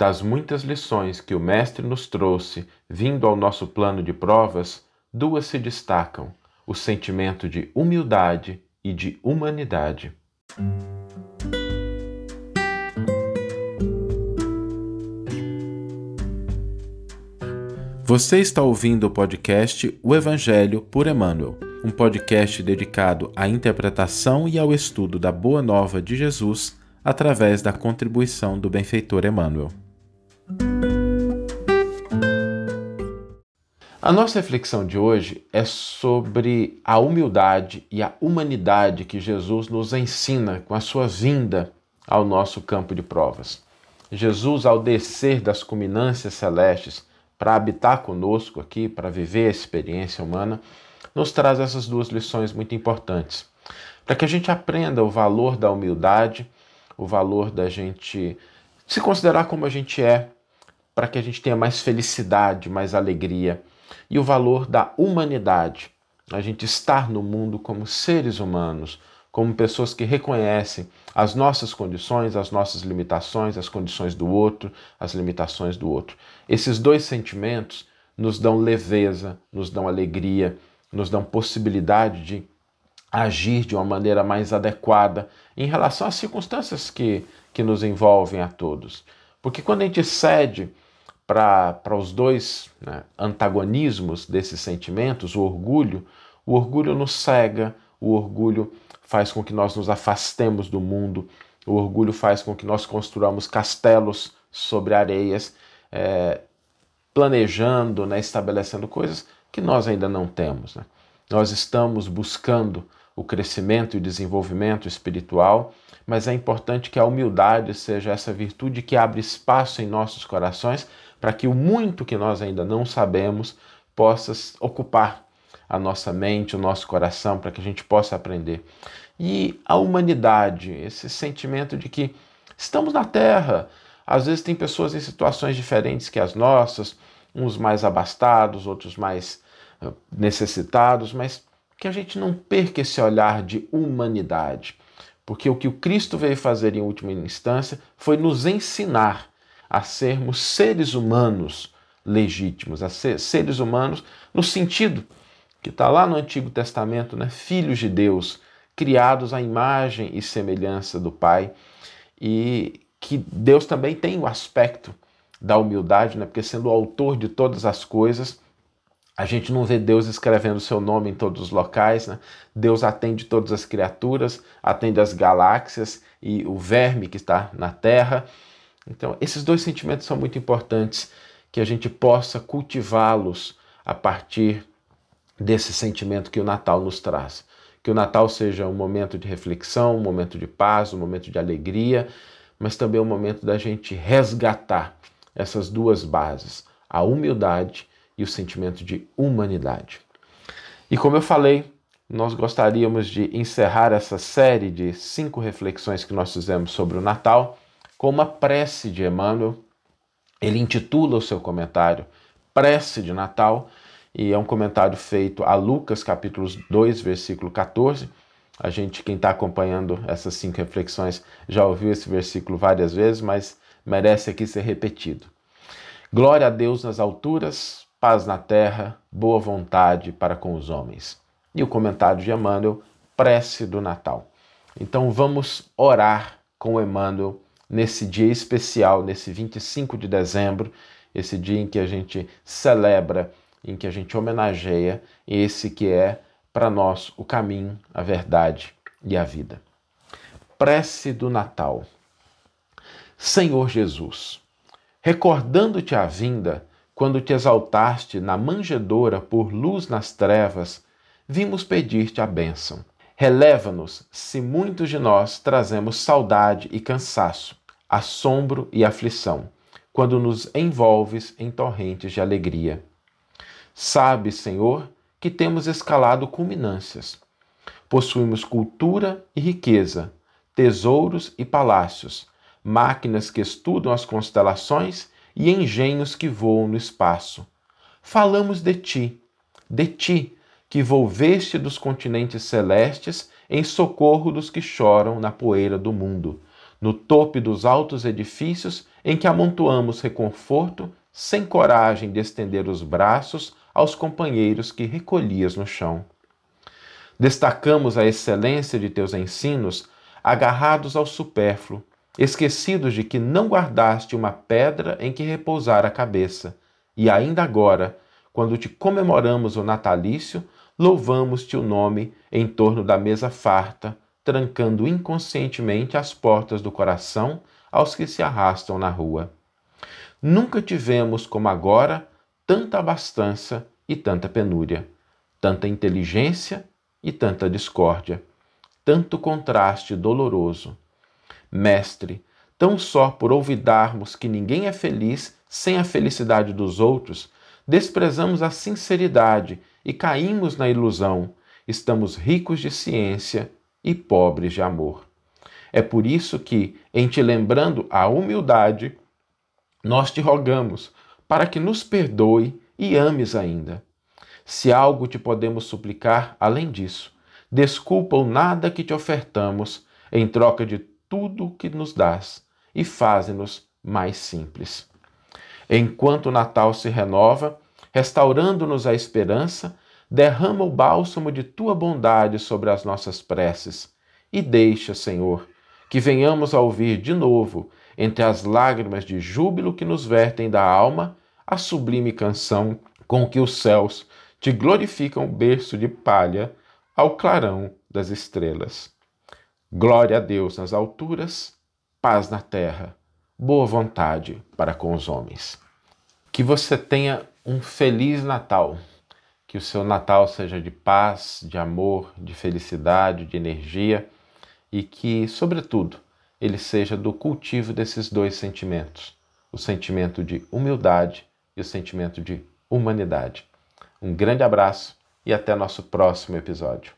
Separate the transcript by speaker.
Speaker 1: Das muitas lições que o Mestre nos trouxe, vindo ao nosso plano de provas, duas se destacam: o sentimento de humildade e de humanidade. Você está ouvindo o podcast O Evangelho por Emmanuel, um podcast dedicado à interpretação e ao estudo da Boa Nova de Jesus através da contribuição do benfeitor Emmanuel. A nossa reflexão de hoje é sobre a humildade e a humanidade que Jesus nos ensina com a sua vinda ao nosso campo de provas. Jesus, ao descer das culminâncias celestes para habitar conosco aqui, para viver a experiência humana, nos traz essas duas lições muito importantes. Para que a gente aprenda o valor da humildade, o valor da gente se considerar como a gente é, para que a gente tenha mais felicidade, mais alegria e o valor da humanidade. A gente estar no mundo como seres humanos, como pessoas que reconhecem as nossas condições, as nossas limitações, as condições do outro, as limitações do outro. Esses dois sentimentos nos dão leveza, nos dão alegria, nos dão possibilidade de agir de uma maneira mais adequada em relação às circunstâncias que, que nos envolvem a todos. Porque quando a gente cede para os dois né, antagonismos desses sentimentos, o orgulho, o orgulho nos cega, o orgulho faz com que nós nos afastemos do mundo, o orgulho faz com que nós construamos castelos sobre areias, é, planejando, né, estabelecendo coisas que nós ainda não temos. Né? Nós estamos buscando o crescimento e desenvolvimento espiritual, mas é importante que a humildade seja essa virtude que abre espaço em nossos corações para que o muito que nós ainda não sabemos possa ocupar a nossa mente, o nosso coração, para que a gente possa aprender. E a humanidade, esse sentimento de que estamos na Terra, às vezes tem pessoas em situações diferentes que as nossas, uns mais abastados, outros mais necessitados, mas que a gente não perca esse olhar de humanidade. Porque o que o Cristo veio fazer em última instância foi nos ensinar a sermos seres humanos legítimos, a ser seres humanos no sentido que está lá no Antigo Testamento, né? filhos de Deus, criados à imagem e semelhança do Pai, e que Deus também tem o aspecto da humildade, né? porque sendo o autor de todas as coisas, a gente não vê Deus escrevendo seu nome em todos os locais, né? Deus atende todas as criaturas, atende as galáxias e o verme que está na terra. Então, esses dois sentimentos são muito importantes que a gente possa cultivá-los a partir desse sentimento que o Natal nos traz. Que o Natal seja um momento de reflexão, um momento de paz, um momento de alegria, mas também um momento da gente resgatar essas duas bases, a humildade e o sentimento de humanidade. E como eu falei, nós gostaríamos de encerrar essa série de cinco reflexões que nós fizemos sobre o Natal com uma prece de Emmanuel. Ele intitula o seu comentário Prece de Natal e é um comentário feito a Lucas, capítulos 2, versículo 14. A gente, quem está acompanhando essas cinco reflexões, já ouviu esse versículo várias vezes, mas merece aqui ser repetido. Glória a Deus nas alturas, paz na terra, boa vontade para com os homens. E o comentário de Emmanuel, prece do Natal. Então vamos orar com Emmanuel nesse dia especial, nesse 25 de dezembro, esse dia em que a gente celebra, em que a gente homenageia esse que é para nós o caminho, a verdade e a vida. Prece do Natal. Senhor Jesus, recordando-te a vinda, quando te exaltaste na manjedoura por luz nas trevas, vimos pedir-te a bênção. Releva-nos se muitos de nós trazemos saudade e cansaço, assombro e aflição, quando nos envolves em torrentes de alegria. Sabes, Senhor, que temos escalado culminâncias. Possuímos cultura e riqueza, tesouros e palácios, máquinas que estudam as constelações e engenhos que voam no espaço. Falamos de ti, de ti, que volveste dos continentes celestes em socorro dos que choram na poeira do mundo no topo dos altos edifícios em que amontoamos reconforto, sem coragem de estender os braços aos companheiros que recolhias no chão. Destacamos a excelência de teus ensinos, agarrados ao supérfluo, esquecidos de que não guardaste uma pedra em que repousar a cabeça, e ainda agora, quando te comemoramos o natalício, louvamos-te o nome em torno da mesa farta, trancando inconscientemente as portas do coração aos que se arrastam na rua. Nunca tivemos como agora tanta abastança e tanta penúria, tanta inteligência e tanta discórdia, tanto contraste doloroso. Mestre, tão só por olvidarmos que ninguém é feliz sem a felicidade dos outros, desprezamos a sinceridade e caímos na ilusão. Estamos ricos de ciência e pobres de amor. É por isso que, em te lembrando a humildade, nós te rogamos para que nos perdoe e ames ainda. Se algo te podemos suplicar além disso, desculpa o nada que te ofertamos em troca de tudo o que nos dás e faze-nos mais simples. Enquanto o Natal se renova, restaurando-nos a esperança, derrama o bálsamo de tua bondade sobre as nossas preces e deixa, Senhor, que venhamos a ouvir de novo, entre as lágrimas de júbilo que nos vertem da alma, a sublime canção com que os céus te glorificam berço de palha ao clarão das estrelas. Glória a Deus nas alturas, paz na terra, boa vontade para com os homens. Que você tenha um feliz Natal. Que o seu Natal seja de paz, de amor, de felicidade, de energia e que, sobretudo, ele seja do cultivo desses dois sentimentos: o sentimento de humildade e o sentimento de humanidade. Um grande abraço e até nosso próximo episódio.